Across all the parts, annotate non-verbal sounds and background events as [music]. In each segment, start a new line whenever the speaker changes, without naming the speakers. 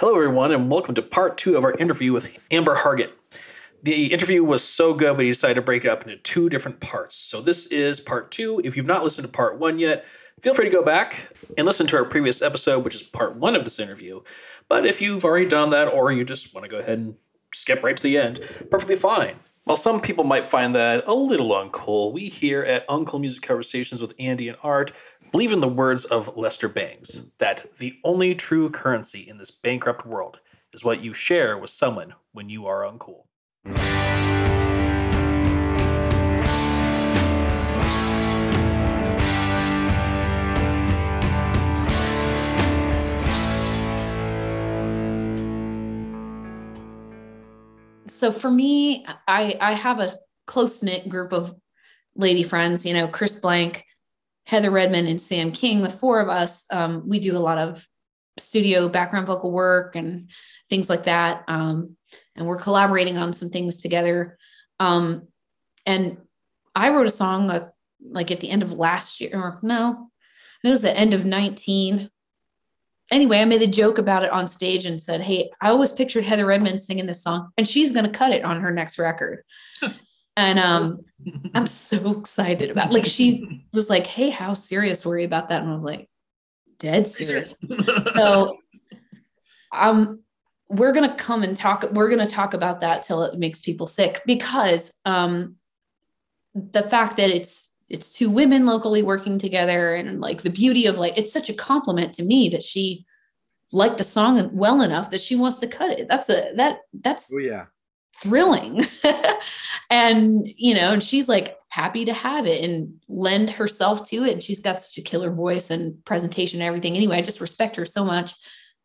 Hello, everyone, and welcome to part two of our interview with Amber Hargett. The interview was so good, he decided to break it up into two different parts. So, this is part two. If you've not listened to part one yet, feel free to go back and listen to our previous episode, which is part one of this interview. But if you've already done that, or you just want to go ahead and skip right to the end, perfectly fine. While some people might find that a little uncool, we here at Uncool Music Conversations with Andy and Art believe in the words of Lester Bangs that the only true currency in this bankrupt world is what you share with someone when you are uncool.
so for me, I I have a close knit group of lady friends. You know, Chris Blank, Heather Redman, and Sam King. The four of us, um, we do a lot of studio background vocal work and things like that. Um, and we're collaborating on some things together. Um, and I wrote a song uh, like at the end of last year, or no, it was the end of 19 anyway, I made a joke about it on stage and said, Hey, I always pictured Heather Redman singing this song and she's going to cut it on her next record. [laughs] and [laughs] um, I'm so excited about like she was like, Hey, how serious were you about that? And I was like, dead serious. so um we're gonna come and talk, we're gonna talk about that till it makes people sick because um the fact that it's it's two women locally working together and like the beauty of like it's such a compliment to me that she liked the song well enough that she wants to cut it that's a that that's
oh yeah
thrilling. [laughs] And you know and she's like happy to have it and lend herself to it. And she's got such a killer voice and presentation and everything. Anyway i just respect her so much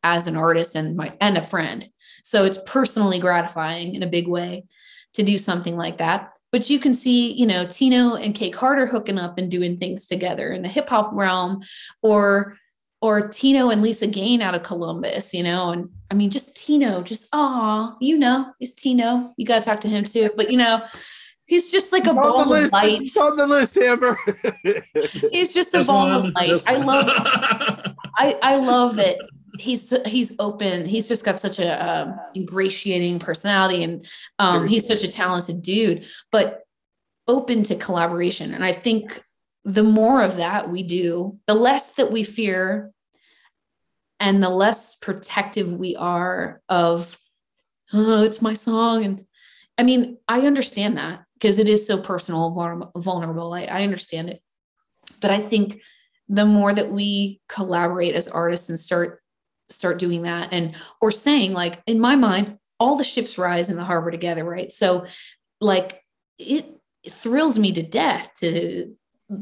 as an artist and my and a friend. So it's personally gratifying in a big way to do something like that. But you can see, you know, Tino and Kay Carter hooking up and doing things together in the hip hop realm, or or Tino and Lisa Gaine out of Columbus, you know, and I mean, just Tino, just ah, you know, it's Tino. You got to talk to him too, but you know, he's just like a ball of light.
It's on the list, Amber. [laughs]
he's just a ball one, of light. I love, [laughs] I I love that he's he's open he's just got such a um, ingratiating personality and um, he's such a talented dude but open to collaboration and i think the more of that we do the less that we fear and the less protective we are of oh it's my song. And i mean i understand that because it is so personal vulnerable. I, I understand it. But i think the more that we collaborate as artists and start start doing that and or saying like in my mind all the ships rise in the harbor together right? So like it, it thrills me to death to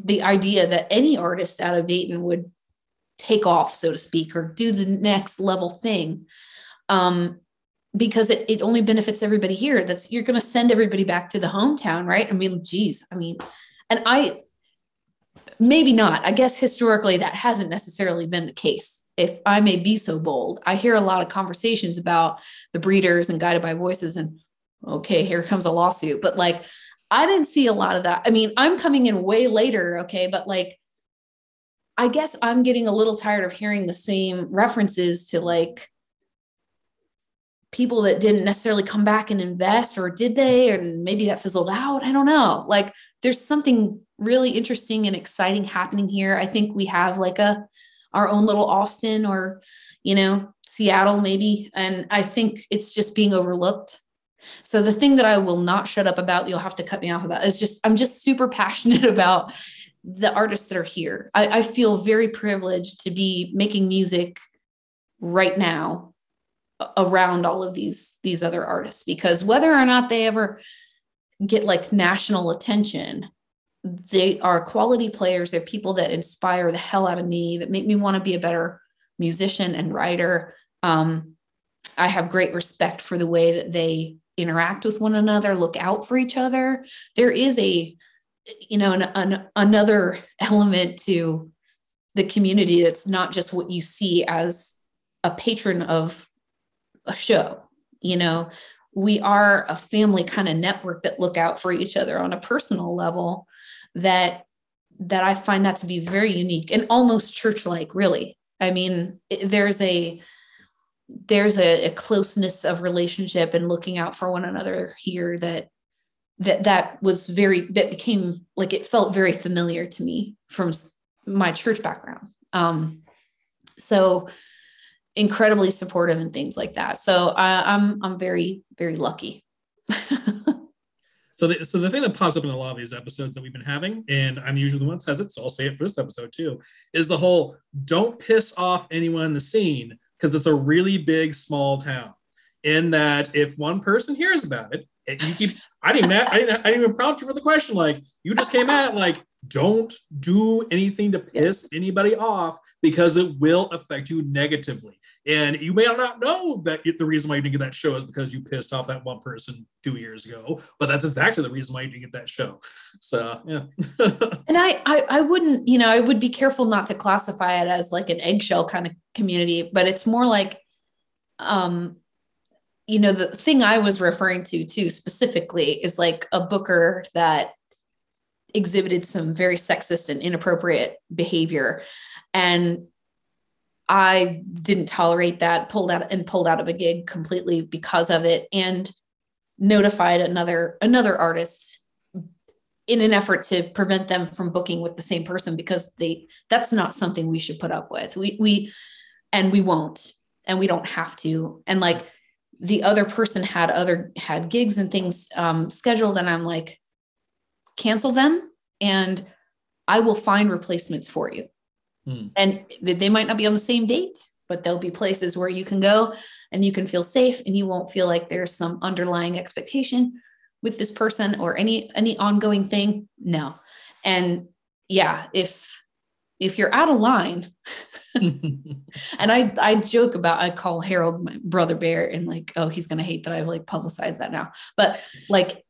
the idea that any artist out of Dayton would take off so to speak or do the next level thing. Um because it, it only benefits everybody here. That's you're going to send everybody back to the hometown right? I mean geez i mean and i maybe not. I guess historically that hasn't necessarily been the case. If I may be so bold, I hear a lot of conversations about the breeders and guided by voices and okay, here comes a lawsuit. But like I didn't see a lot of that. I mean, I'm coming in way later, okay, but like I guess I'm getting a little tired of hearing the same references to like people that didn't necessarily come back and invest or did they and maybe that fizzled out. I don't know. Like there's something really interesting and exciting happening here. I think we have like a our own little Austin or, you know, Seattle maybe. And I think it's just being overlooked. So the thing that I will not shut up about, you'll have to cut me off about, is just I'm just super [laughs] passionate about the artists that are here. I, I feel very privileged to be making music right now around all of these these other artists because whether or not they ever get like national attention they are quality players. They're people that inspire the hell out of me, that make me want to be a better musician and writer. Um, I have great respect for the way that they interact with one another, look out for each other. There is a, you know, an, an, another [laughs] element to the community that's not just what you see as a patron of a show. You know, we are a family kind of network that look out for each other on a personal level that that I find that to be very unique and almost church like really. I mean, there's a there's a, a closeness of relationship and looking out for one another here that that that was very that became like it felt very familiar to me from my church background. Um so incredibly supportive and things like that. So I, i'm i'm very very lucky. [laughs]
So the, so the thing that pops up in a lot of these episodes that we've been having and i'm usually the one that says it so i'll say it for this episode too is the whole don't piss off anyone in the scene because it's a really big small town in that if one person hears about it you keep I didn't, I didn't, I didn't even prompt you for the question. Like you just came at it like, don't do anything to piss anybody off because it will affect you negatively. And you may not know that it, the reason why you didn't get that show is because you pissed off that one person two years ago, but that's exactly the reason why you didn't get that show. So yeah. [laughs]
and I, I, I wouldn't, you know, I would be careful not to classify it as like an eggshell kind of community, but it's more like, um, you know, the thing I was referring to too specifically is like a booker that exhibited some very sexist and inappropriate behavior. And I didn't tolerate that, pulled out and pulled out of a gig completely because of it and notified another another artist in an effort to prevent them from booking with the same person because they that's not something we should put up with. We we and we won't and we don't have to. And like the other person had other had gigs and things um, scheduled and i'm like cancel them and i will find replacements for you. Hmm. and they might not be on the same date but there'll be places where you can go and you can feel safe and you won't feel like there's some underlying expectation with this person or any any ongoing thing. No. And yeah if if you're out of line [laughs] [laughs] and I I joke about I call Harold my brother bear and like oh he's gonna hate that I've like publicized that now. But like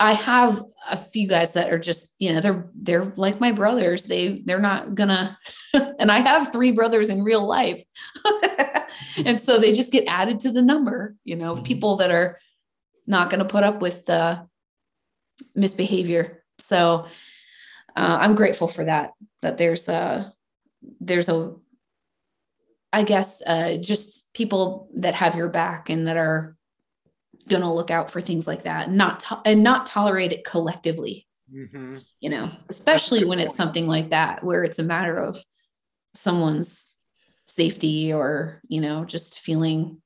I have a few guys that are just you know they're they're like my brothers. They they're not gonna [laughs] and I have three brothers in real life. [laughs] And so they just get added to the number you know mm-hmm. people that are not gonna put up with the misbehavior. So uh, I'm grateful for that that there's a there's a I guess uh, just people that have your back and that are going to look out for things like that, not to- and not tolerate it collectively. Mm-hmm. You know, especially when it's something like that, where it's a matter of someone's safety or you know just feeling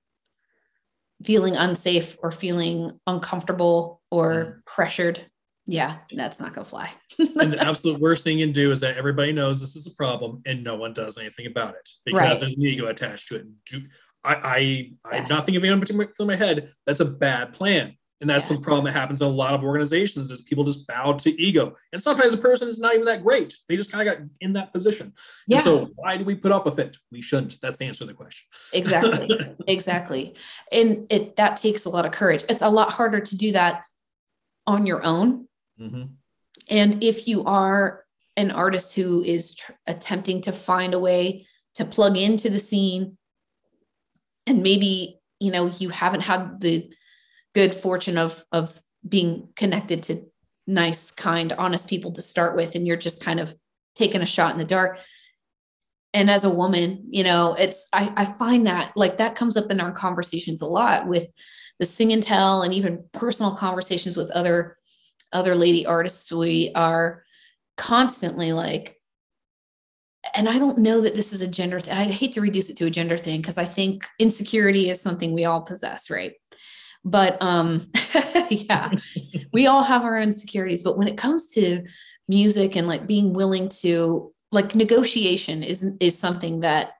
feeling unsafe or feeling uncomfortable or mm. pressured yeah, that's not gonna fly. [laughs]
and the absolute worst thing you can do is that everybody knows this is a problem and no one does anything about it because right. there's an ego attached to it. Do, I, I, I'm not thinking of anyone in my head. That's a bad plan. And that's yeah. the problem that happens in a lot of organizations is people just bow to ego. And sometimes a person is not even that great. They just kind of got in that position. Yeah. And so why do we put up with it? We shouldn't. That's the answer to the question.
Exactly. [laughs] exactly. And it that takes a lot of courage. It's a lot harder to do that on your own Mm-hmm. And if you are an artist who is tr- attempting to find a way to plug into the scene, and maybe you know you haven't had the good fortune of of being connected to nice, kind, honest people to start with, and you're just kind of taking a shot in the dark. And as a woman, you know, it's I, I find that like that comes up in our conversations a lot with the sing and tell and even personal conversations with other other lady artists, we are constantly like, and I don't know that this is a gender thing. I hate to reduce it to a gender thing because I think insecurity is something we all possess, right? But um, [laughs] yeah, we all have our insecurities. But when it comes to music and like being willing to like negotiation is is something that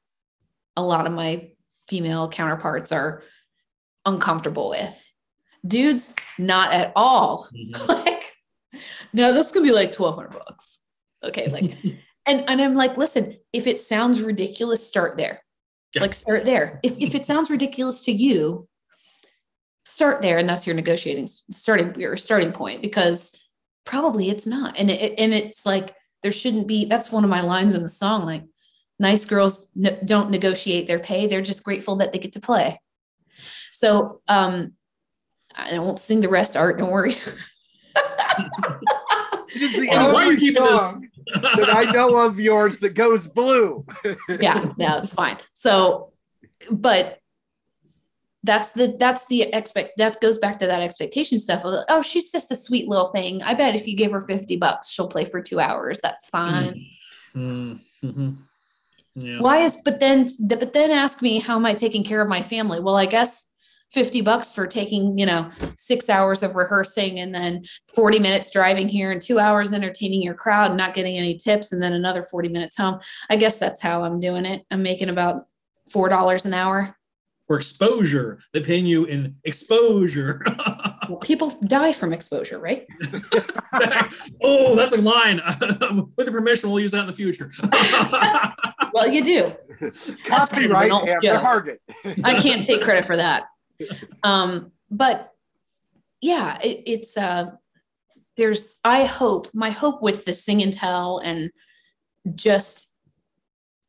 a lot of my female counterparts are uncomfortable with. Dudes, not at all. Mm-hmm. [laughs] like no, this could be like 1200 bucks. Okay. Like, [laughs] and, and I'm like, listen, if it sounds ridiculous, start there. Yeah. Like start there. If, if it sounds ridiculous to you, start there. And that's your negotiating starting, your starting point, because probably it's not. And it, and it's like, there shouldn't be, that's one of my lines in the song. Like nice girls n- don't negotiate their pay. They're just grateful that they get to play. So, um, I won't sing the rest art. Don't worry. [laughs]
This is the only song that I know of yours that goes blue. [laughs]
yeah, yeah, it's fine. So, but that's the that's the expect that goes back to that expectation stuff of, oh she's just a sweet little thing i bet if you give her 50 bucks she'll play for two hours that's fine mm-hmm. mm-hmm. yeah. why is but then but then ask me how am i taking care of my family well i guess 50 bucks for taking you know six hours of rehearsing and then 40 minutes driving here and two hours entertaining your crowd and not getting any tips and then another 40 minutes home i guess that's how i'm doing it i'm making about four dollars an hour
for exposure. they pay you in exposure. [laughs]
well, people die from exposure, right? [laughs]
oh, that's a line. [laughs] With the permission, we'll use that in the future.
well, you do.
Copyright Amber Hargett.
I can't take credit for that. [laughs] Um, but yeah, it, it's uh, there's. I hope my hope with the sing and tell and just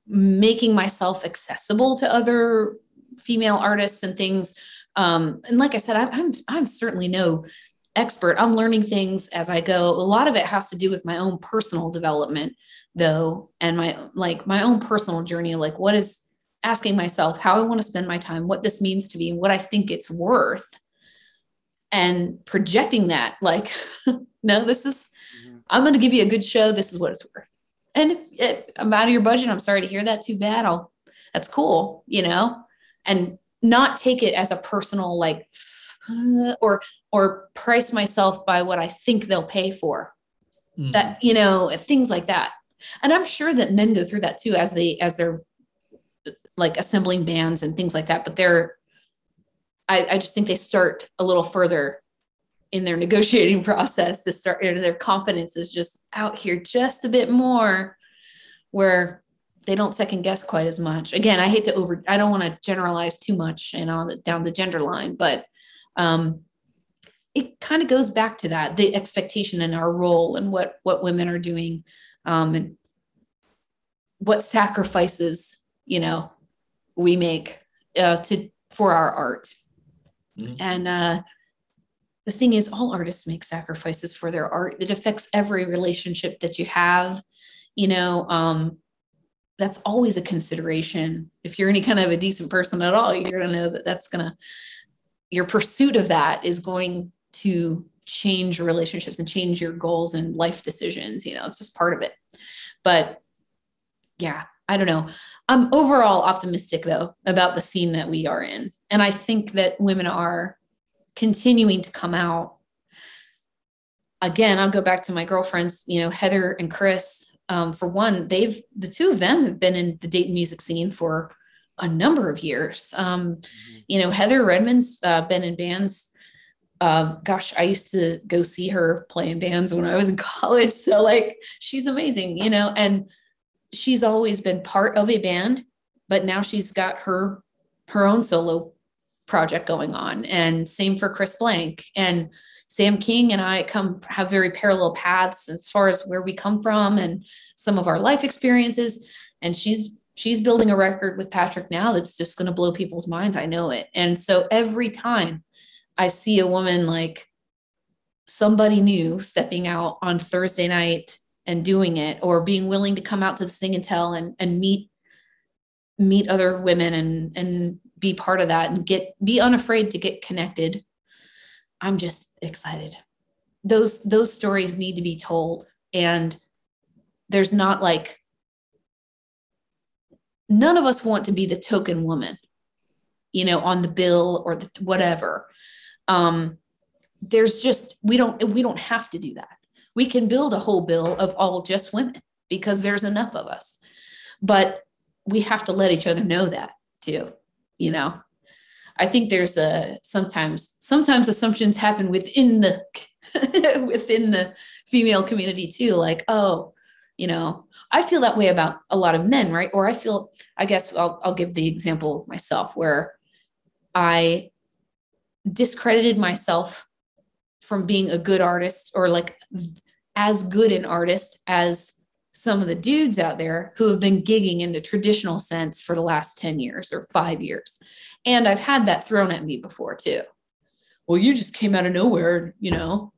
making myself accessible to other female artists and things. Um, and like I said, I'm, I'm, I'm certainly no expert. I'm learning things as I go. A lot of it has to do with my own personal development, though, and my like my own personal journey. Like, what is asking myself how I want to spend my time, what this means to me, and what I think it's worth, and projecting that. Like, [laughs] no, this is. Mm-hmm. I'm going to give you a good show. This is what it's worth. And if, if I'm out of your budget, I'm sorry to hear that. Too bad. I'll. That's cool. You know and not take it as a personal like [sighs] or or price myself by what I think they'll pay for. Mm. That you know things like that. And I'm sure that men go through that too as they as they're like assembling bands and things like that. But they're I, I just think they start a little further in their [laughs] negotiating process to start and their confidence is just out here just a bit more where they don't second guess quite as much. Again, I hate to over, I don't want to generalize too much, you know, down the gender line, but um, it kind of goes back to that, the expectation and our role and what, what women are doing um, and what sacrifices, you know, we make uh, to, for our art. Mm-hmm. And uh, the thing is, all artists make sacrifices for their art. It affects every relationship that you have, you know, um, that's always a consideration. If you're any kind of a decent person at all, you're going to know that that's going to, your pursuit of that is going to change relationships and change your goals and life decisions. You know, it's just part of it. But yeah, I don't know. I'm overall optimistic though about the scene that we are in. And I think that women are continuing to come out. Again, I'll go back to my girlfriends, you know, Heather and Chris um, for one, they've the two of them have been in the Dayton music scene for a number of years. Um, mm-hmm. You know, Heather Redmond's uh, been in bands. Uh, gosh, I used to go see her playing bands when I was in [laughs] college. So like, she's amazing, you know, and she's always been part of a band, but now she's got her her own solo project going on. And same for Chris Blank and Sam King and I come have very parallel paths as far as where we come from and some of our life experiences. And she's she's building a record with Patrick now that's just going to blow people's minds. I know it. And so every time I see a woman like somebody new stepping out on Thursday night and doing it or being willing to come out to the sing and tell and, and meet meet other women and and be part of that and get be unafraid to get connected. I'm just excited. Those those stories need to be told and there's not like none of us want to be the token woman you know on the bill or the whatever. Um there's just we don't we don't have to do that we can build a whole bill of all just women because there's enough of us but we have to let each other know that too you know I think there's a sometimes sometimes assumptions happen within the [laughs] within the female community too. Like, oh, you know, I feel that way about a lot of men, right? Or I feel, I guess I'll, I'll give the example of myself where I discredited myself from being a good artist or like as good an artist as some of the dudes out there who have been gigging in the traditional sense for the last 10 years or five years. And I've had that thrown at me before too. Well, you just came out of nowhere, you know,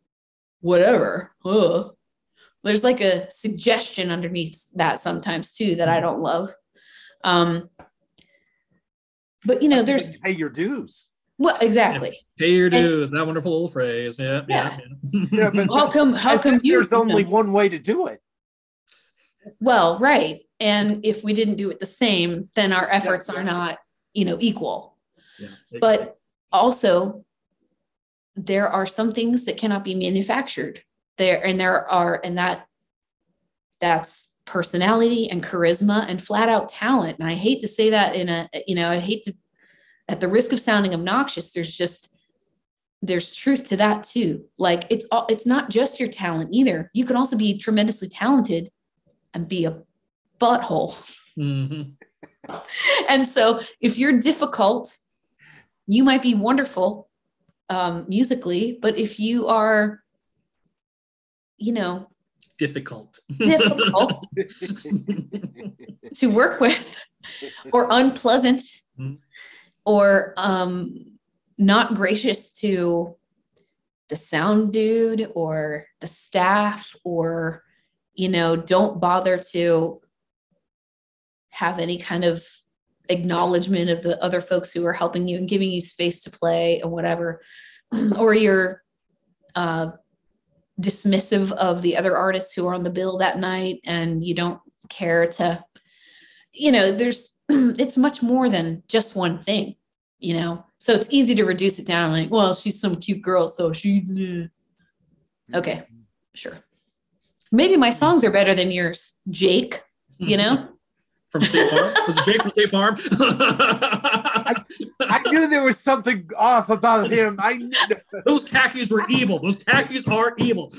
whatever. Ugh. There's like a suggestion underneath that sometimes too that I don't love. Um, but you know, there's
pay your dues.
Well, exactly.
Pay your dues. That wonderful little phrase. Yeah. Yeah.
yeah. yeah but [laughs] how come? How come
you? There's only know? one way to do it.
Well, right. And if we didn't do it the same, then our efforts yeah, are not, you know, equal. Yeah. But also, there are some things that cannot be manufactured. There and there are, and that that's personality and charisma and flat out talent. And I hate to say that in a, you know, I hate to at the risk of sounding obnoxious, there's just there's truth to that too. Like it's all it's not just your talent either. You can also be tremendously talented and be a butthole. Mm-hmm. [laughs] and so if you're difficult, you might be wonderful um, musically, but if you are, you know,
difficult,
difficult [laughs] to work with or unpleasant, mm-hmm or um, not gracious to the sound dude or the staff or you know don't bother to have any kind of acknowledgement of the other folks who are helping you and giving you space to play or whatever [clears throat] or you're uh, dismissive of the other artists who are on the bill that night and you don't care to you know there's [clears throat] it's much more than just one thing, you know? So it's easy to reduce it down like, well, she's some cute girl, so she, mm-hmm. okay, sure. Maybe my songs are better than yours, Jake, you hmm. know?
from State Farm? [laughs] Was it Jake from State Farm?
I, I, knew there was something off about him. I knew. [laughs]
those khakis were evil. Those khakis are evil. [laughs]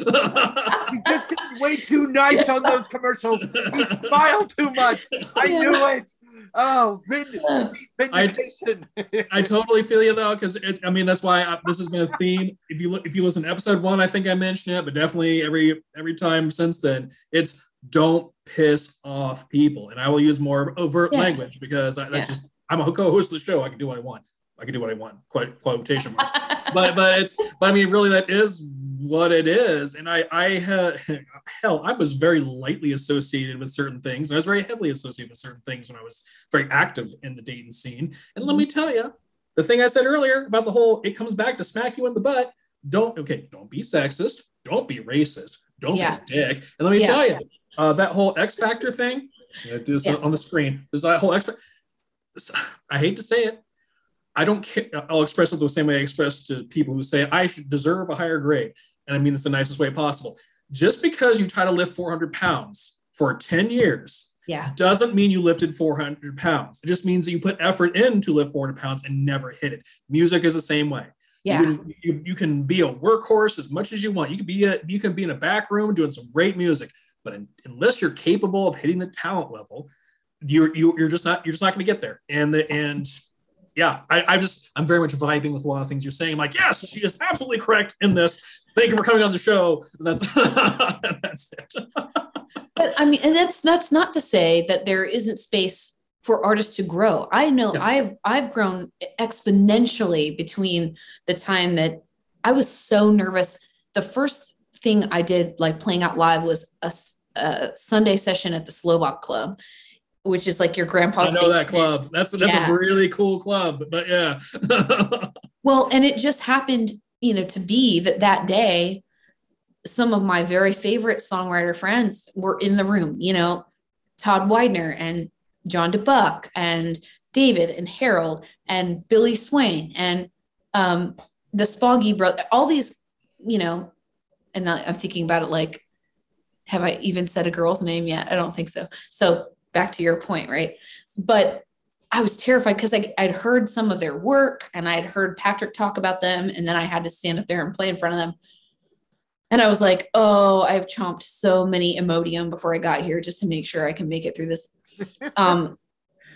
he just seemed way too nice on those commercials. He smiled too much. I knew it. Oh, [sighs] vindication.
I, [laughs] I totally feel you though, because I mean that's why I, this has been a theme. If you look, if you listen to episode one, I think I mentioned it, but definitely every every time since then, it's don't piss off people, and I will use more overt yeah. language because I, that's yeah. just I'm a co-host of the show. I can do what I want. I can do what I want. Quite quotation marks. [laughs] but but it's but I mean really that is what it is. And I, I had, [laughs] hell, I was very lightly associated with certain things. I was very heavily associated with certain things when I was very active in the Dayton scene. And let me mm-hmm. tell you, the thing I said earlier about the whole, it comes back to smack you in the butt. Don't, okay, don't be sexist. Don't be racist. Don't yeah. be a dick. And let me yeah. tell you, uh, that whole X Factor thing, do this yeah. on the screen. There's that whole X Factor. [sighs] I hate to say it, I don't care. I'll express it the same way I express to people who say I should deserve a higher grade. And I mean this the nicest way possible. Just because you try to lift 400 pounds for 10 years
yeah.
doesn't mean you lifted 400 pounds. It just means that you put effort in to lift 400 pounds and never hit it. Music is the same way.
Yeah.
You can, you, you can be a workhorse as much as you want. You can be a, you can be in a back room doing some great music, but in, unless you're capable of hitting the talent level, you're you, are you are just not you're just not going to get there. And the and yeah, I, I just I'm very much vibing with a lot of things you're saying. I'm like, yes, she is absolutely correct in this. Thank you for coming on the show. That's [laughs] that's it.
but I mean, and that's that's not to say that there isn't space for artists to grow. I know yeah. I've I've grown exponentially between the time that I was so nervous. The first thing I did, like playing out live, was a, a Sunday session at the Slovak Club, which is like your grandpa's.
I know that club. That's that's yeah. a really cool club. But yeah. [laughs]
well, and it just happened, you know, to be that that day, some of my very favorite songwriter friends were in the room. You know, Todd Widener and John DeBuck and David and Harold and Billy Swain and um, the Spoggy brother. All these, you know, and I'm thinking about it like, have I even said a girl's name yet? I don't think so. So back to your point, right? But I was terrified because I'd heard some of their work and I'd heard Patrick talk about them. And then I had to stand up there and play in front of them. And I was like, oh, I've chomped so many Imodium before I got here just to make sure I can make it through this. [laughs] Um,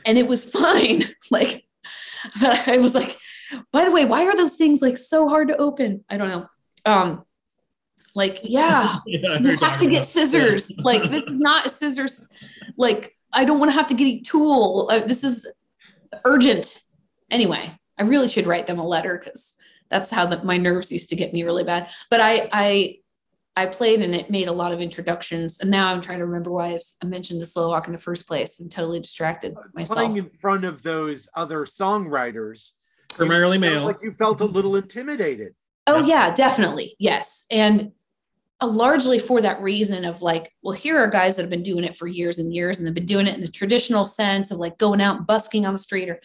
and it was fine. [laughs] like, but I was like, by the way, why are those things like so hard to open? I don't know. Um, like, yeah, [laughs] yeah you have to get scissors. Like, this is not a scissors. Like, I don't want to have to get a tool. Uh, this is urgent. Anyway, I really should write them a letter because that's how the, my nerves used to get me really bad. But I, I, I played and it made a lot of introductions. And now I'm trying to remember why I mentioned the Slovak in the first place. I'm totally distracted myself.
Playing in front of those other songwriters
primarily male.
Like you felt a little intimidated.
Oh yeah. yeah, definitely. Yes. And Uh, largely for that reason of like, well, here are guys that have been doing it for years and years and they've been doing it in the traditional sense of like going out and busking on the street or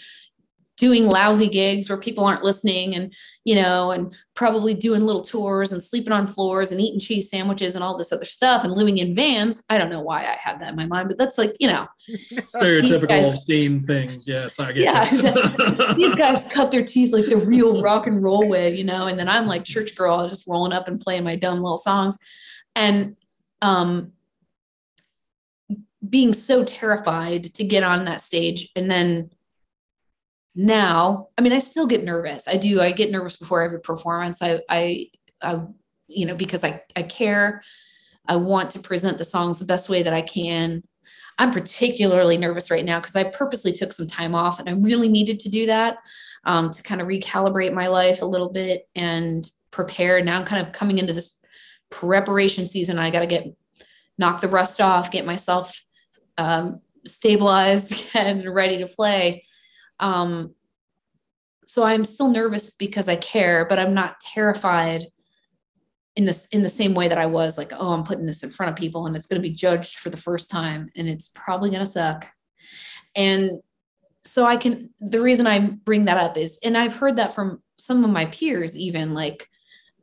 doing lousy gigs where people aren't listening and you know and probably doing little tours and sleeping on floors and eating cheese sandwiches and all this other stuff and living in vans. I don't know why i had that in my mind but that's like you know. [laughs]
Stereotypical guys, scene things. Yes i get
yeah, [laughs] these [laughs] guys cut their teeth like the real rock and roll way you know and then i'm like church girl just rolling up and playing my dumb little songs. And um being so terrified to get on that stage and then now i mean i still get nervous. I do. I get nervous before every performance. I i, I you know because i i care. I want to present the songs the best way that i can. I'm particularly nervous right now because i purposely took some time off and i really needed to do that um, to kind of recalibrate my life a little bit and prepare. Now i'm kind of coming into this preparation season. I got to get knock the rust off get myself um, stabilized [laughs] and ready to play um, so I'm still nervous because I care, but I'm not terrified in this in the same way that I was like, oh, I'm putting this in front of people and it's going to be judged for the first time and it's probably going to suck. And so I can the reason I bring that up is and I've heard that from some of my peers even like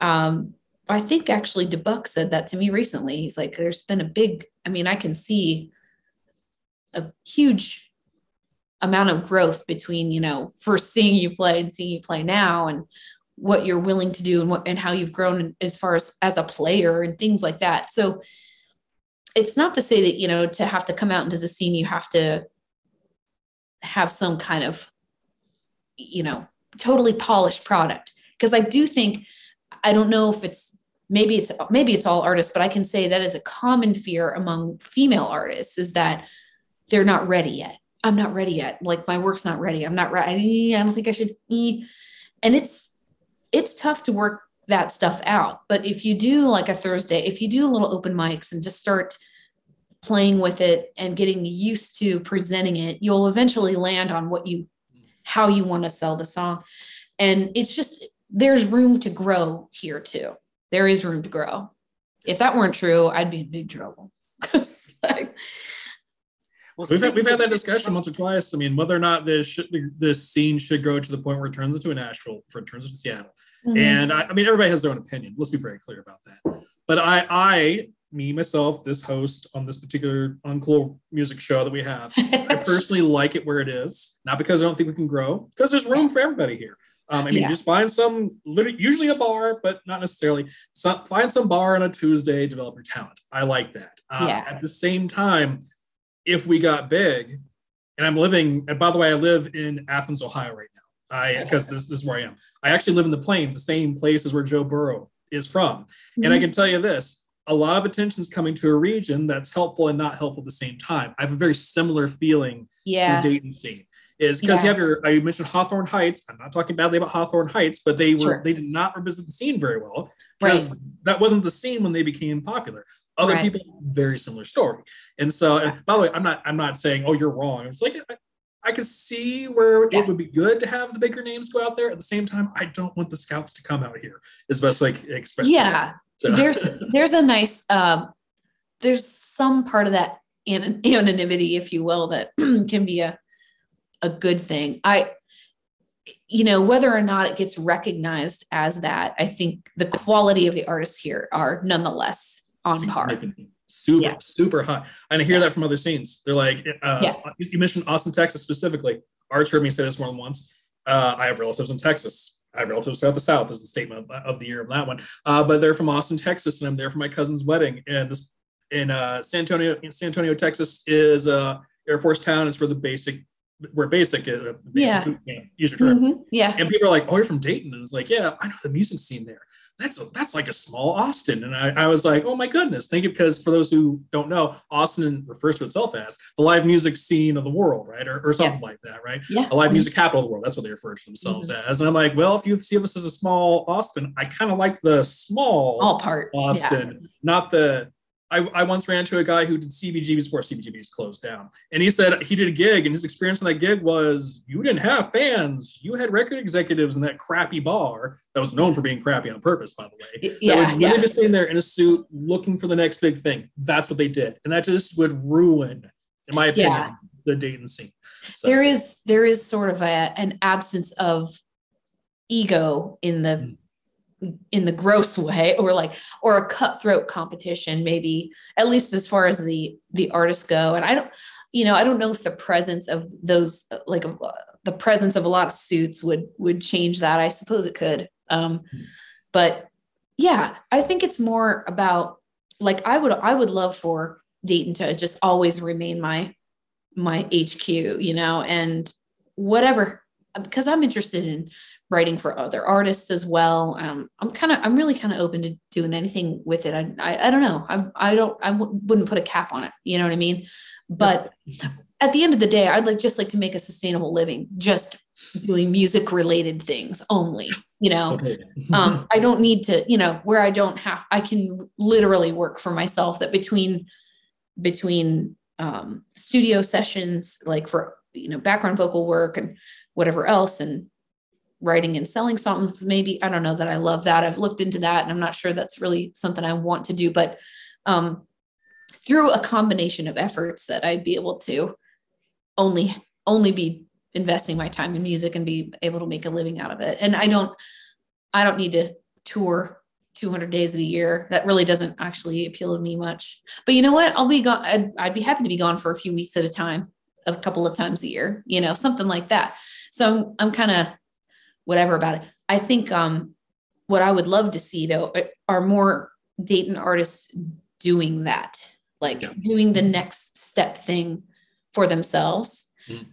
um I think actually DeBuck said that to me recently. He's like there's been a big I mean I can see a huge amount of growth between you know first seeing you play and seeing you play now and what you're willing to do and what and how you've grown as far as as a player and things like that. So it's not to say that you know to have to come out into the scene you have to have some kind of you know totally polished product. Because i do think i don't know if it's maybe it's maybe it's all artists but i can say that is a common fear among female artists is that they're not ready yet I'm not ready yet. Like my work's not ready. I'm not ready. I don't think I should eat. And it's it's tough to work that stuff out. But if you do like a Thursday, if you do a little open mics and just start playing with it and getting used to presenting it, you'll eventually land on what you how you want to sell the song. And it's just there's room to grow here too. There is room to grow. If that weren't true, I'd be in big trouble. [laughs] like,
well, we've had, we've had that discussion once or twice. I mean, whether or not this should, this scene should grow to the point where it turns into a Nashville, for it turns into Seattle. Mm-hmm. And I, I, mean, everybody has their own opinion. Let's be very clear about that. But I, I, me myself, this host on this particular uncool music show that we have, [laughs] I personally like it where it is. Not because I don't think we can grow, because there's room for everybody here. Um, I mean, yeah. just find some, usually a bar, but not necessarily. Some, find some bar on a Tuesday, develop your talent. I like that. Uh, yeah. At the same time, if we got big, and I'm living, and by the way, I live in Athens, Ohio right now. I because this, this is where I am. I actually live in the plains, the same place as where Joe Burrow is from. Mm-hmm. And I mm-hmm. can tell you this a lot of attention is coming to a region that's helpful and not helpful at the same time. I have a very similar feeling
yeah.
to the Dayton scene. Is because yeah. you have your I mentioned Hawthorne Heights. I'm not talking badly about Hawthorne Heights, but they were sure. they did not represent the scene very well because right. that wasn't the scene when they became popular other right. people very similar story. And so and by the way i'm not i'm not saying oh you're wrong. It's like i, I can see where yeah. it would be good to have the bigger names go out there. At the same time i don't want the scouts to come out here is best way express
yeah. So. there's there's a nice um there's some part of that anonymity if you will that [clears throat] can be a a good thing. I you know whether or not it gets recognized as that i think the quality of the artists here are nonetheless on par.
Super, yeah. super high. And I hear yeah. that from other scenes. They're like, uh, yeah. you mentioned Austin, Texas specifically. Art's heard me say this more than once. Uh, I have relatives in Texas. I have relatives throughout the South, is the statement of, of the year of that one. Uh, but they're from Austin, Texas, and I'm there for my cousin's wedding. And this in uh, San Antonio, in San Antonio, Texas, is a Air Force town. It's for the basic where basic, uh, basic
yeah.
camp, use your term.
Mm-hmm. Yeah.
And people are like, oh, you're from Dayton. And it's like, yeah, I know the music scene there that's a, that's like a small Austin. And I, I was like, oh my goodness, thank you. Because for those who don't know, Austin refers to itself as the live music scene of the world, right? Or, or something yeah. like that, right?
Yeah.
A live mm-hmm. music capital of the world. That's what they refer to themselves mm-hmm. as. And I'm like, well, if you see us as a small Austin, I kind of like the small
all part
Austin, yeah. not the I, I once ran into a guy who did CBGBs before CBGBs closed down. And he said he did a gig, and his experience on that gig was you didn't have fans. You had record executives in that crappy bar that was known for being crappy on purpose, by the way.
Yeah.
That would
yeah.
really be sitting there in a suit looking for the next big thing. That's what they did. And that just would ruin, in my opinion,
Yeah.
the Dayton scene. So,
there is there is sort of a an absence of ego in the hmm. In the gross way [laughs] or like or a cutthroat competition maybe at least as far as the the artists go. And i don't you know i don't know if the presence of those like uh, the presence of a lot of suits would would change that. I suppose it could. Um but yeah i think it's more about like i would i would love for dayton to just always remain my my HQ, you know, and whatever, because I'm interested in writing for other artists as well. Um, I'm kind of, I'm really kind of open to doing anything with it. I, I, I don't know. I, I don't, I w- wouldn't put a cap on it. You know what I mean? But at the end of the day, I'd like just like to make a sustainable living, just doing music related things only, you know?
okay. [laughs]
um, I don't need to, you know, where I don't have, I can literally work for myself that between, between um, studio sessions, like for, you know, background vocal work and whatever else and writing and selling songs, maybe, I don't know that I love that. I've looked into that and I'm not sure that's really something I want to do, but um, through a combination of efforts that I'd be able to only, only be investing my time in music and be able to make a living out of it. And I don't, I don't need to tour 200 days of the year. That really doesn't actually appeal to me much. But you know what? I'll be gone. I'd, I'd be happy to be gone for a few weeks at a time, a couple of times a year, you know, something like that. So I'm, I'm kind of whatever about it. I think um, what I would love to see though are more Dayton artists doing that, like
Yeah.
doing the next step thing for themselves.
Mm.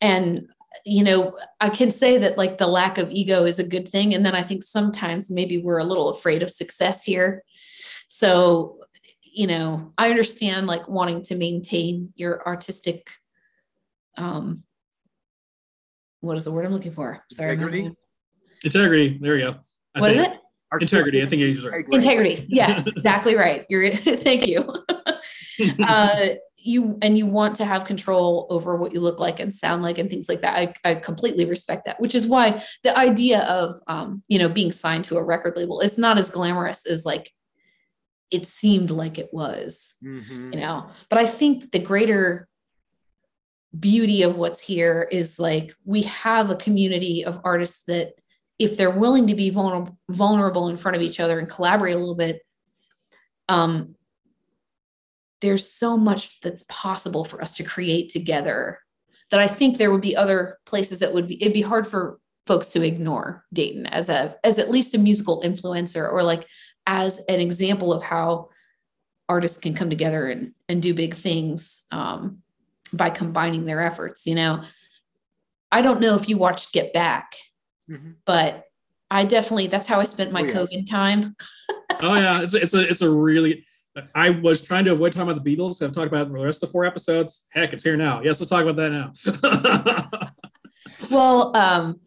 And you know, I can say that like the lack of ego is a good thing. And then I think sometimes maybe we're a little afraid of success here. So, you know, I understand like wanting to maintain your artistic, um, what is the word I'm looking for? Sorry.
Integrity?
Integrity. There we go. I
What is
think-
it?
Integrity. I think you use it. right.
Integrity. [laughs] Yes, exactly right. You're [laughs] thank you. [laughs] uh, you and you want to have control over what you look like and sound like and things like that. I, I completely respect that, which is why the idea of um, you know being signed to a record label is not as glamorous as like it seemed like it was,
Mhm.
you know. But I think the greater beauty of what's here is like we have a community of artists that if they're willing to be vulnerable vulnerable in front of each other and collaborate a little bit um there's so much that's possible for us to create together that i think there would be other places that would be it'd be hard for folks to ignore dayton as a as at least a musical influencer or like as an example of how artists can come together and and do big things. Um by combining their efforts you know i don't know if you watched get back
Mhm.
but I definitely that's how I spent my
Oh, yeah.
COVID time.
Oh yeah, [laughs] it's a, it's a it's a really. I was trying to avoid talking about the Beatles. I've talked about it for the rest of the four episodes. Heck, it's here now. Yes, let's talk about that now. [laughs]
Well, um,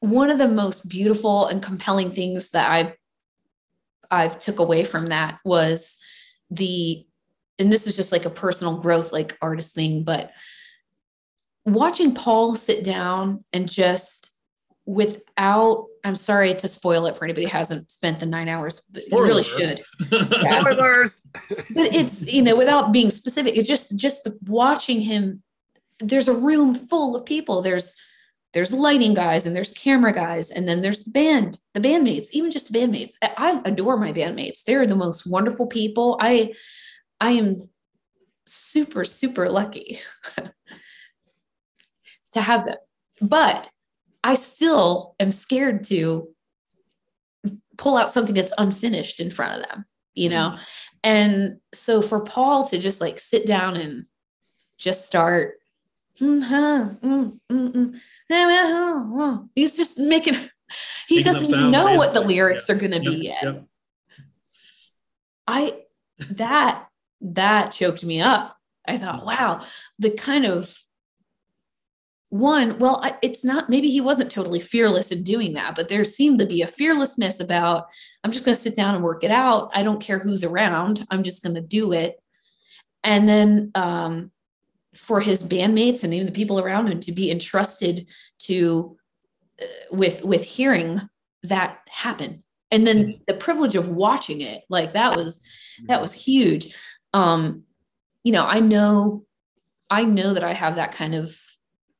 one of the most beautiful and compelling things that I I took away from that was the, and this is just like a personal growth, like artist thing, but watching Paul sit down and just without, I'm sorry to spoil it for anybody who hasn't spent the nine hours, but you really should. [laughs] Yeah.
Spoilers.
but it's you know without being specific it's just just watching him there's a room full of people there's there's lighting guys and there's camera guys and then there's the band the bandmates even just the bandmates i I adore my bandmates they're the most wonderful people i i am super super lucky [laughs] to have them. But i still am scared to pull out something that's unfinished in front of them you know? And so for Paul to just like sit down and just start, mm, mm, mm, mm, eh, huh, huh," he's just making, he
Making
doesn't know what the lyrics are going to
Yep,
be yet.
yep.
I, that, that choked me up. I thought, wow, the kind of one, well, it's not, maybe he wasn't totally fearless in doing that, but there seemed to be a fearlessness about, I'm just going to sit down and work it out. I don't care who's around. I'm just going to do it. And then um, for his bandmates and even the people around him to be entrusted to, uh, with, with hearing that happen. And then mm-hmm. the privilege of watching it, like that was, that mm-hmm. was huge. Um, you know, I know, I know that I have that kind of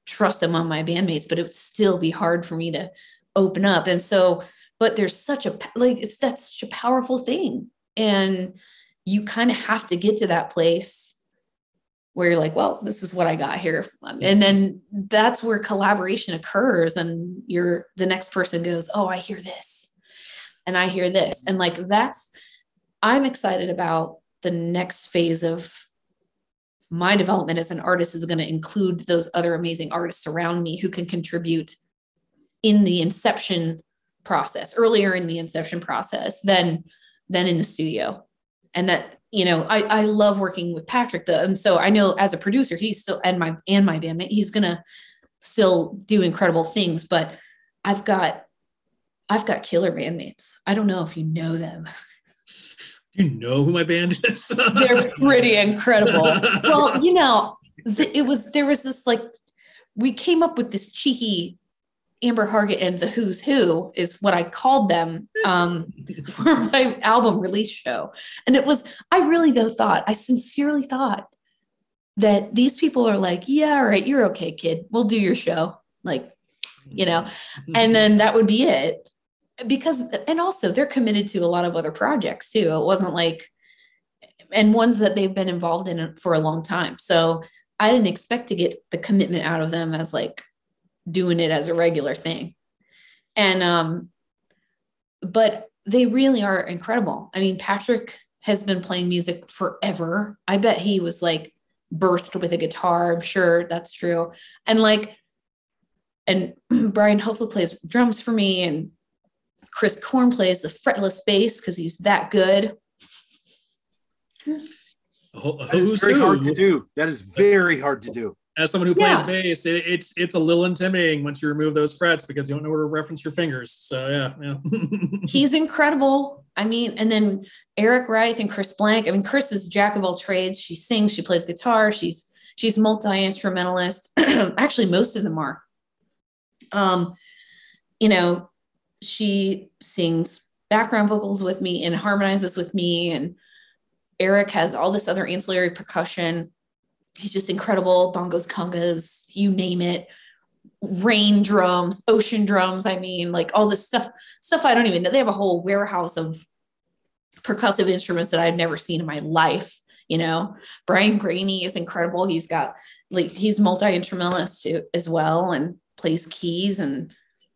trust among my bandmates, but it would still be hard for me to open up. And so, but there's such a like it's that's such a powerful thing. And you kind of have to get to that place where you're like, well, this is what I got here. And then that's where collaboration occurs. And you're the next person goes, Oh, I hear this. And I hear this. And like that's I'm excited about the next phase of my development as an artist is going to include those other amazing artists around me who can contribute in the inception process earlier in the inception process than than in the studio. And that you know i i love working with patrick though. And so i know as a producer he's still and my and my bandmate he's gonna still do incredible things but i've got i've got killer bandmates. I don't know if you know them [laughs]
you know who my band [laughs] is?
They're pretty incredible. Well, [laughs] you know, th- it was there was this like we came up with this cheeky Amber Hargett and the Who's Who is what I called them um, [laughs] for my album release show. And it was, I really though thought, I sincerely thought that these people are like, yeah, all right, you're okay, kid. We'll do your show. Like, you know, and then that would be it because and also they're committed to a lot of other projects too. It wasn't like and ones that they've been involved in for a long time. So i didn't expect to get the commitment out of them as like doing it as a regular thing. And um but they really are incredible. I mean patrick has been playing music forever. I bet he was like birthed with a guitar i'm sure that's true. And like and [clears throat] brian Hoflick plays drums for me and Chris Korn plays the fretless bass because he's that good.
That is very hard to do. That is very hard to do.
As someone who plays yeah. bass, it, it's it's a little intimidating once you remove those frets because you don't know where to reference your fingers. So yeah, yeah. [laughs]
he's incredible. I mean, and then Eric Wright and Chris Blank. I mean, Chris is jack of all trades. She sings, she plays guitar, she's she's multi instrumentalist. [clears throat] Actually, most of them are. Um, you know, she sings background vocals with me and harmonizes with me. And Eric has all this other ancillary percussion. He's just incredible. Bongos, congas, you name it. Rain drums, ocean drums. I mean, like all this stuff, stuff I don't even know. They have a whole warehouse of percussive instruments that I've never seen in my life. You know, Brian Graney is incredible. He's got like he's multi-instrumentalist as well and plays keys and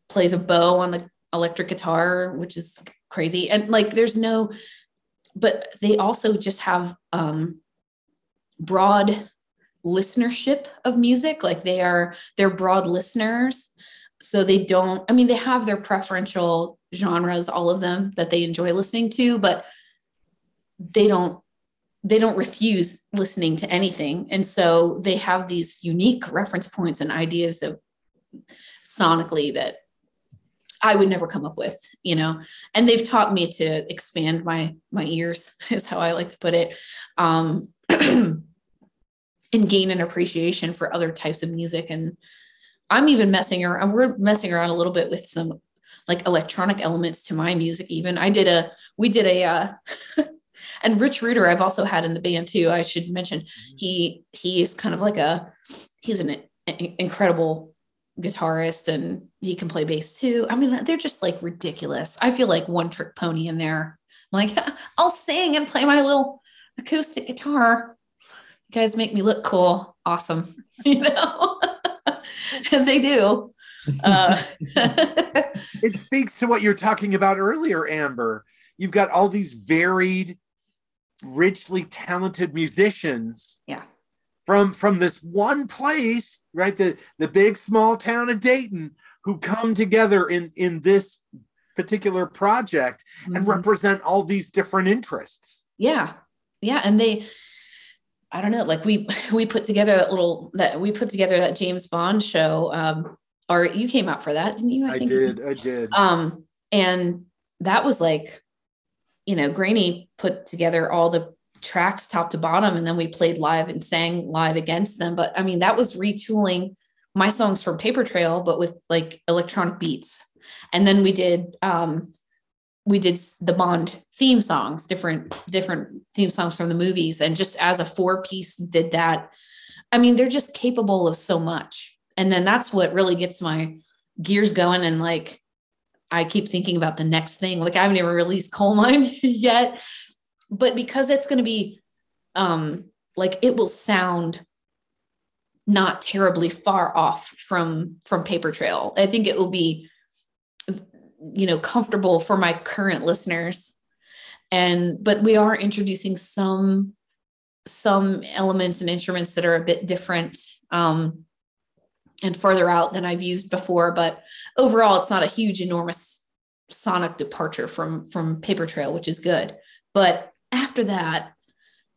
plays a bow on the electric guitar, which is crazy. And like there's no, but they also just have um, broad listenership of music. Like they are, they're broad listeners. So they don't, I mean, they have their preferential genres, all of them that they enjoy listening to, but they don't they don't refuse listening to anything and so they have these unique reference points and ideas of sonically that I would never come up with, you know. And they've taught me to expand my my ears, [laughs] is how I like to put it, um, [clears throat] and gain an appreciation for other types of music. And I'm even messing around. We're messing around a little bit with some like electronic elements to my music. Even I did a we did a. Uh, [laughs] and Rich Reuter, I've also had in the band too. I should mention he he is kind of like a he's an incredible guitarist and he can play bass too. I mean, they're just like ridiculous. I feel like one trick pony in there. I'm like, [laughs] I'll sing and play my little acoustic guitar. You guys make me look cool. Awesome. [laughs] You know? [laughs] and they do. Uh,
it speaks to what you're talking about earlier, Amber. You've got all these varied, richly talented musicians.
Yeah.
From from this one place right? The the big small town of Dayton who come together in in this particular project mm-hmm. and represent all these different interests.
Yeah. Yeah, and they I don't know, like we we put together that little that we put together that James Bond show. Um, or you came out for that, didn't you?
I, I did. I did.
Um, and that was like, you know, Graney put together all the tracks top to bottom, and then we played live and sang live against them. But I mean, that was retooling my songs from Paper Trail, but with like electronic beats. And then we did um, we did the Bond theme songs, different different theme songs from the movies, and just as a four piece did that. I mean, they're just capable of so much, and then that's what really gets my gears going. And like, I keep thinking about the next thing. Like, I haven't even released Coal Mine [laughs] yet, but because it's going to be, um, like it will sound not terribly far off from from Paper Trail. I think it will be you know comfortable for my current listeners and but we are introducing some some elements and instruments that are a bit different um, and further out than I've used before. But overall, it's not a huge, enormous sonic departure from from Paper Trail, which is good. But after that,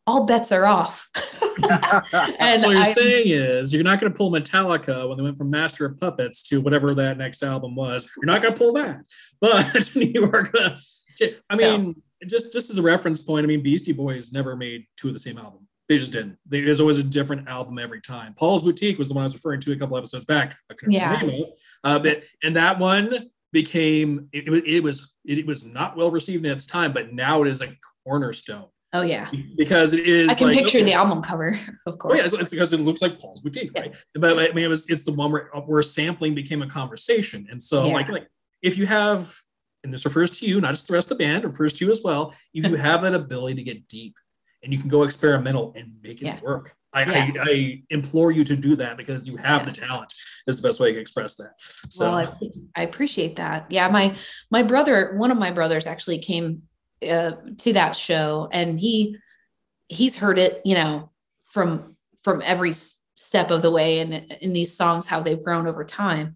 all bets are off. [laughs]
and so what you're I, saying is you're not going to pull Metallica when they went from Master of Puppets to whatever that next album was. You're not going to pull that, [laughs] but [laughs] you are going to. I mean, just just as a reference point, I mean, Beastie Boys never made two of the same album. They just didn't. There's always a different album every time. Paul's Boutique was the one I was referring to a couple episodes back. I couldn't yeah. remember uh, but and that one became it, it was it was not well received in its time, but now it is a cornerstone
Oh yeah,
because it is.
I can like, picture okay. the album cover, [laughs] of course.
Oh, yeah, it's, it's, because it looks like Paul's Boutique, yeah. right? But I mean, it was it's the one where uh, where sampling became a conversation, and so yeah. like like if you have, and this refers to you, not just the rest of the band, refers to you as well. If you [laughs] have that ability to get deep, and you can go experimental and make it work, I, I, I, implore you to do that because you have the talent. Is the best way to express that. So well,
I, I appreciate that. Yeah, my my brother, one of my brothers, actually came uh, to that show. And he he's heard it you know from from every step of the way and in these songs how they've grown over time.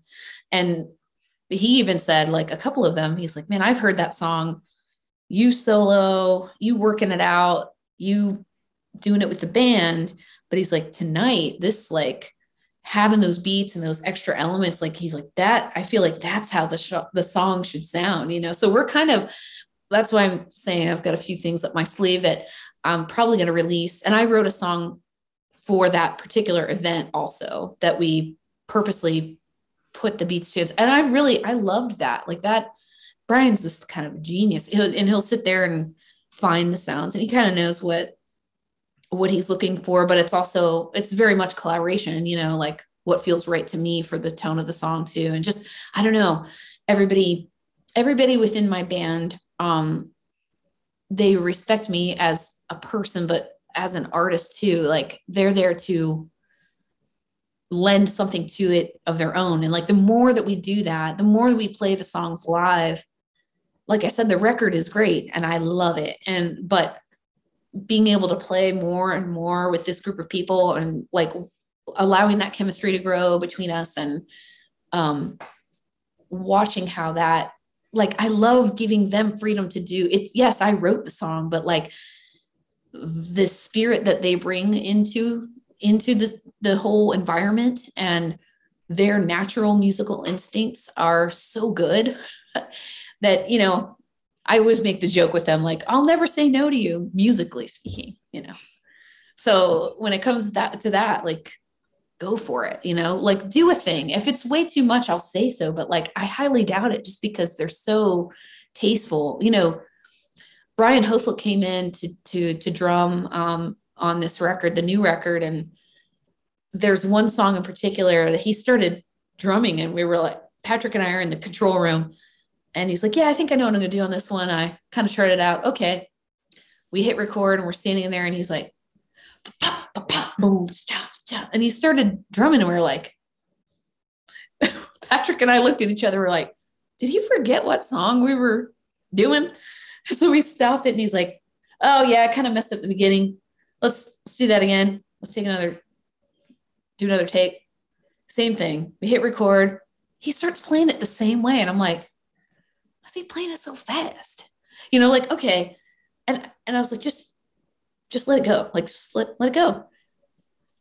And he even said like a couple of them he's like man i've heard that song. You solo you working it out you doing it with the band. But he's like tonight this like having those beats and those extra elements like he's like that i feel like that's how the sh- the song should sound you know? So we're kind of that's why I'm saying I've got a few things up my sleeve that I'm probably going to release. And I wrote a song for that particular event also that we purposely put the beats to. And I really, I loved that. Like that, Brian's just kind of a genius. He'll, and he'll sit there and find the sounds and he kind of knows what, what he's looking for, but it's also, it's very much collaboration, you know, like what feels right to me for the tone of the song too. And just, I don't know, everybody, everybody within my band um they respect me as a person but as an artist too like they're there to lend something to it of their own. And like the more that we do that the more that we play the songs live like i said the record is great and i love it. And but being able to play more and more with this group of people and like allowing that chemistry to grow between us and um watching how that like I love giving them freedom to do it's yes, I wrote the song, but like the spirit that they bring into into the the whole environment and their natural musical instincts are so good [laughs] that you know I always make the joke with them like I'll never say no to you musically speaking, you know. So when it comes that, to that like go for it, you know, like do a thing. If it's way too much, I'll say so, but like I highly doubt it just because they're so tasteful. You know, Brian Hoflick came in to to to drum um, on this record, the new record, and there's one song in particular that he started drumming, and we were like, Patrick and I are in the control room, and he's like, "Yeah, I think I know what I'm gonna do on this one." I kind of charted out. Okay, we hit record, and we're standing there, and he's like, boom, stop, And he started drumming, and we were like, [laughs] Patrick and I looked at each other, we're like, did he forget what song we were doing? [laughs] So we stopped it, and he's like, oh, yeah, I kind of messed up the beginning. Let's, let's do that again. Let's take another, do another take. Same thing. We hit record. He starts playing it the same way. And I'm like, why is he playing it so fast? You know, like, okay. And, and I was like, just just let it go. Like just let, let it go.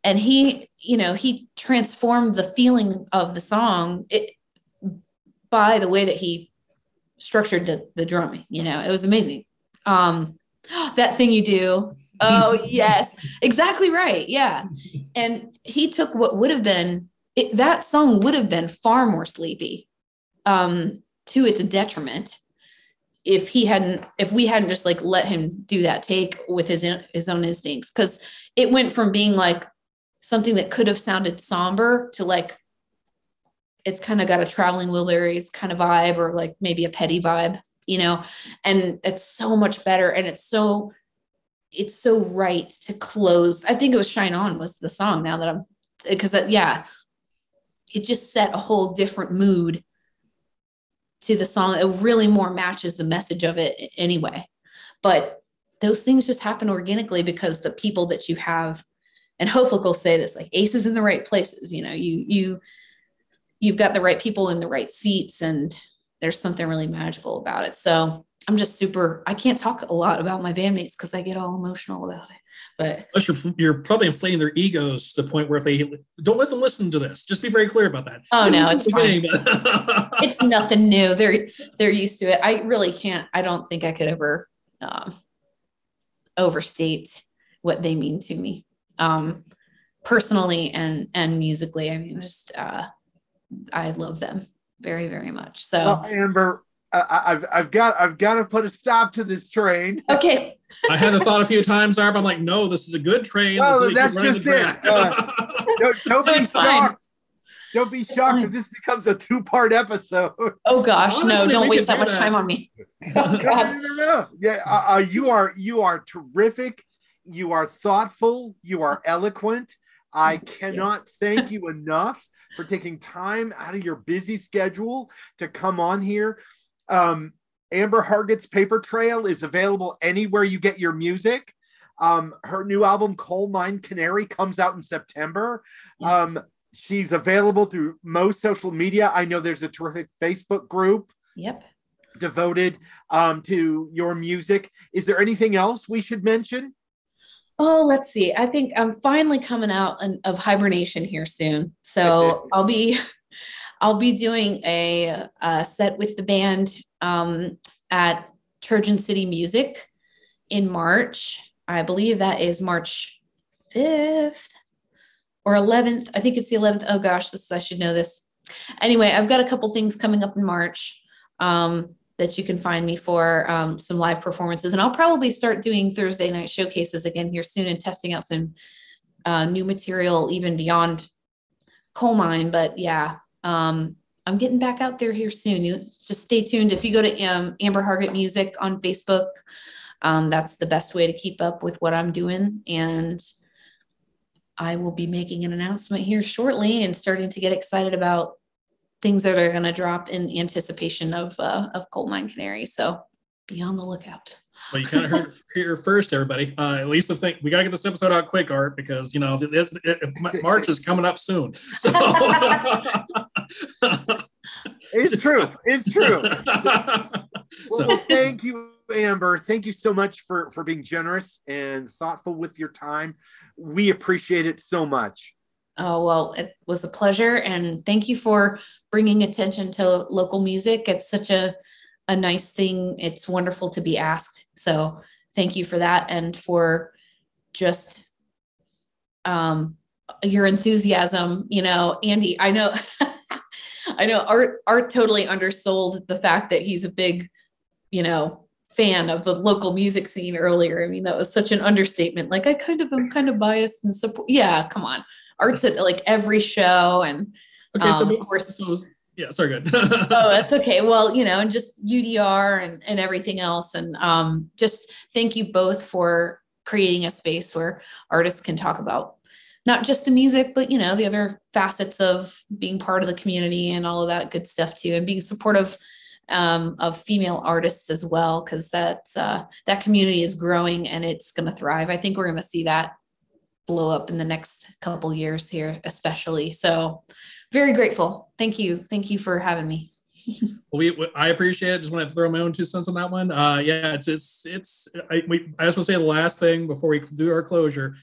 And he, you know, he transformed the feeling of the song it, by the way that he structured the, the drumming, you know, it was amazing. Um, [gasps] that thing you do. Oh [laughs] yes, exactly right. Yeah. And he took what would have been it, that song would have been far more sleepy um, to its detriment if he hadn't if we hadn't just like let him do that take with his his own instincts because it went from being like something that could have sounded somber to like it's kind of got a traveling wilburys kind of vibe or like maybe a petty vibe you know and it's so much better and it's so it's so right to close i think it was shine on was the song now that i'm because uh, yeah it just set a whole different mood to the song. It really more matches the message of it anyway. But those things just happen organically because the people that you have, and hopefully will say this, like aces in the right places, you know, you you you've got the right people in the right seats and there's something really magical about it. So I'm just super, I can't talk a lot about my bandmates because I get all emotional about it. But
Plus you're, you're probably inflating their egos to the point where if they don't let them listen to this, just be very clear about that.
Oh no, it's fine. it's nothing new. They're they're used to it. I really can't. I don't think I could ever um, overstate what they mean to me, um, personally and and musically. I mean, just uh, I love them very very much. So
well, Amber, I've I've got I've got to put a stop to this train. [laughs]
Okay.
I had the thought a few times, Arb. I'm like, no, this is a good train.
No, that's just it. Uh, don't, don't be [laughs] shocked. Don't be shocked if this becomes a two-part episode.
Oh gosh, Honestly, no! Don't waste that much that. time on me. [laughs]
no, no, no, no, Yeah, uh, uh, you are you are terrific. You are thoughtful. You are [laughs] eloquent. I cannot thank you enough for taking time out of your busy schedule to come on here. Um, Amber Hargett's Paper Trail is available anywhere you get your music. Um, her new album, Coal Mine Canary, comes out in September. Um, she's available through most social media. I know there's a terrific Facebook group.
Yep.
Devoted um, to your music. Is there anything else we should mention?
Oh, let's see. I think I'm finally coming out of hibernation here soon. So I'll be [laughs] I'll be doing a, a set with the band um, at Trojan City Music in March. I believe that is March 5th or 11th. I think it's the 11th. Oh gosh, this I should know this. Anyway, I've got a couple things coming up in March um, that you can find me for um, some live performances, and I'll probably start doing Thursday night showcases again here soon and testing out some uh, new material even beyond coal mine. But yeah, um, I'm getting back out there here soon. You just stay tuned. If you go to um, Amber Hargett Music on Facebook, um, that's the best way to keep up with what I'm doing. And I will be making an announcement here shortly and starting to get excited about things that are going to drop in anticipation of uh, of Coal Mine Canary. So be on the lookout.
Well, you kind of heard it here first, everybody. Uh, at least the thing we got to get this episode out quick, Art, because you know this, it, March is coming up soon. So [laughs]
it's true. It's true. [laughs] so. Well, thank you, Amber. Thank you so much for for being generous and thoughtful with your time. We appreciate it so much.
Oh well, it was a pleasure, and thank you for bringing attention to local music. It's such a a nice thing. It's wonderful to be asked. So thank you for that and for just um, your enthusiasm. You know, Andy, I know, [laughs] I know Art Art totally undersold the fact that he's a big, you know, fan of the local music scene earlier. I mean, that was such an understatement. Like I kind of am kind of biased and support. Yeah, come on. Art's at like every show and
okay, um, so, course, so yeah sorry good [laughs]
oh that's [laughs] okay. Well you know and just udr and, and everything else. And um, just thank you both for creating a space where artists can talk about not just the music but you know the other facets of being part of the community and all of that good stuff too and being supportive um, of female artists as well because that uh, that community is growing and it's going to thrive. I think we're going to see that blow up in the next couple years here especially so very grateful. Thank you. Thank you for having me. [laughs]
we, we, I appreciate it. Just want to throw my own two cents on that one. Uh, yeah, it's it's it's. I, we, I just want to say the last thing before we do our closure.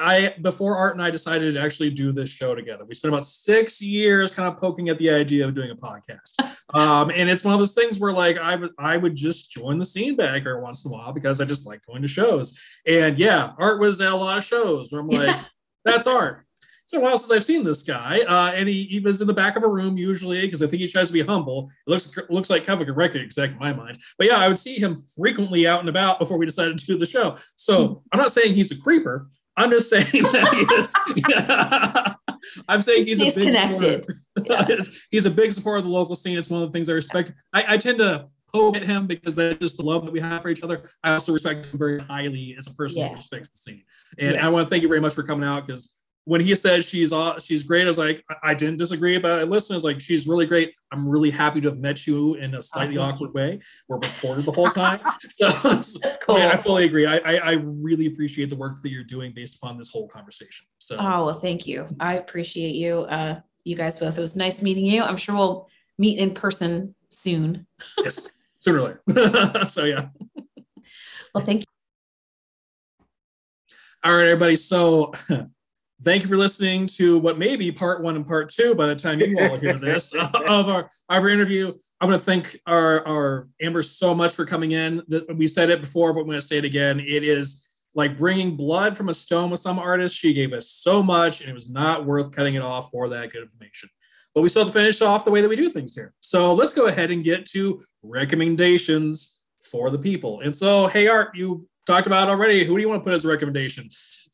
I before Art and I decided to actually do this show together. We spent about six years kind of poking at the idea of doing a podcast. [laughs] um, and it's one of those things where like I would I would just join the scene bagger once in a while because I just like going to shows. And yeah, Art was at a lot of shows where I'm like, that's Art. It's been a while since I've seen this guy, uh, and he, he was in the back of a room usually because I think he tries to be humble. It looks looks like kind of a record exec in my mind, but yeah, I would see him frequently out and about before we decided to do the show. So hmm. I'm not saying he's a creeper. I'm just saying [laughs] that he is. [laughs] I'm saying he's, he's a big connected. Yeah. [laughs] he's a big supporter of the local scene. It's one of the things I respect. I, I tend to poke at him because that's just the love that we have for each other. I also respect him very highly as a person yeah. who respects the scene. And yeah. I want to thank you very much for coming out because when he says she's she's great, I was like, I, didn't disagree about it. Listen, I was like, she's really great. I'm really happy to have met you in a slightly uh-huh. awkward way. We're recorded the whole time. [laughs] so, cool. I, I, fully agree. I, I, I really appreciate the work that you're doing based upon this whole conversation. So
oh well, thank you. I appreciate you. Uh you guys both. It was nice meeting you. I'm sure we'll meet in person soon. [laughs]
yes, sooner or later. [laughs] so yeah.
Well, thank you.
All right, everybody. So thank you for listening to what may be part one and part two by the time you all hear [laughs] this uh, of our, our interview. I'm going to thank our, our Amber so much for coming in. We said it before, but I'm going to say it again. It is like bringing blood from a stone with some artists. She gave us so much, and it was not worth cutting it off for that good information. But we still have to finish off the way that we do things here. So let's go ahead and get to recommendations for the people. And so, hey, Art, you talked about already. Who do you want to put as a recommendation?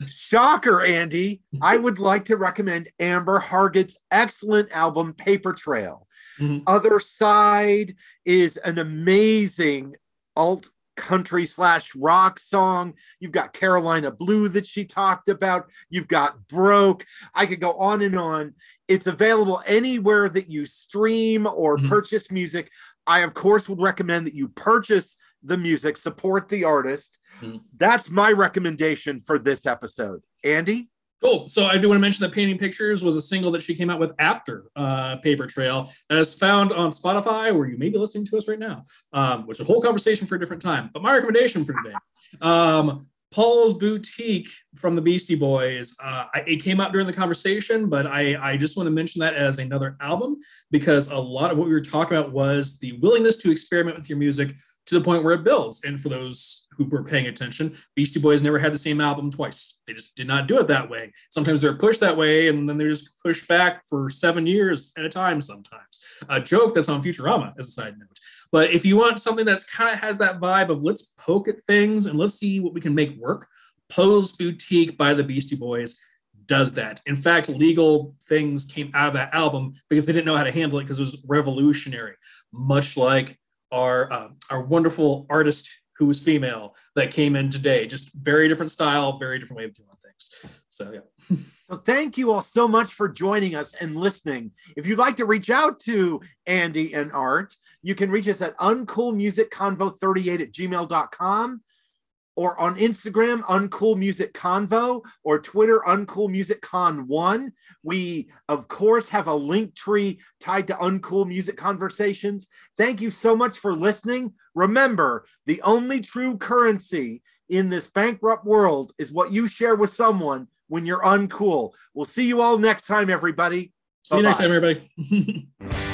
Shocker, Andy. I would like to recommend Amber Hargett's excellent album, Paper Trail. Mm-hmm. Other Side is an amazing alt country slash rock song. You've got Carolina Blue that she talked about. You've got Broke. I could go on and on. It's available anywhere that you stream or mm-hmm. purchase music. I, of course, would recommend that you purchase the music, support the artist. Mm-hmm. That's my recommendation for this episode. Andy?
Cool. So I do want to mention that Painting Pictures was a single that she came out with after uh, Paper Trail and is found on Spotify, where you may be listening to us right now, um, which is a whole conversation for a different time. But my recommendation for today, um, Paul's Boutique from the Beastie Boys. Uh, it came out during the conversation, but I, I just want to mention that as another album because a lot of what we were talking about was the willingness to experiment with your music to the point where it builds. And for those who were paying attention, Beastie Boys never had the same album twice. They just did not do it that way. Sometimes they're pushed that way, and then they're just pushed back for seven years at a time. Sometimes a joke that's on Futurama, as a side note. But if you want something that's kind of has that vibe of let's poke at things and let's see what we can make work, Paul's Boutique by the Beastie Boys does that. In fact, legal things came out of that album because they didn't know how to handle it because it was revolutionary, much like our uh, our wonderful artist who was female that came in today. Just very different style, very different way of doing things. So yeah. [laughs]
well, thank you all so much for joining us and listening. If you'd like to reach out to Andy and Art, you can reach us at uncoolmusicconvo38 at gmail.com or on Instagram, Uncool Music Convo, or Twitter, Uncool Music Con One. We, of course, have a link tree tied to Uncool Music Conversations. Thank you so much for listening. Remember, the only true currency in this bankrupt world is what you share with someone when you're uncool. We'll see you all next time, everybody.
See Bye-bye. you next time, everybody. [laughs]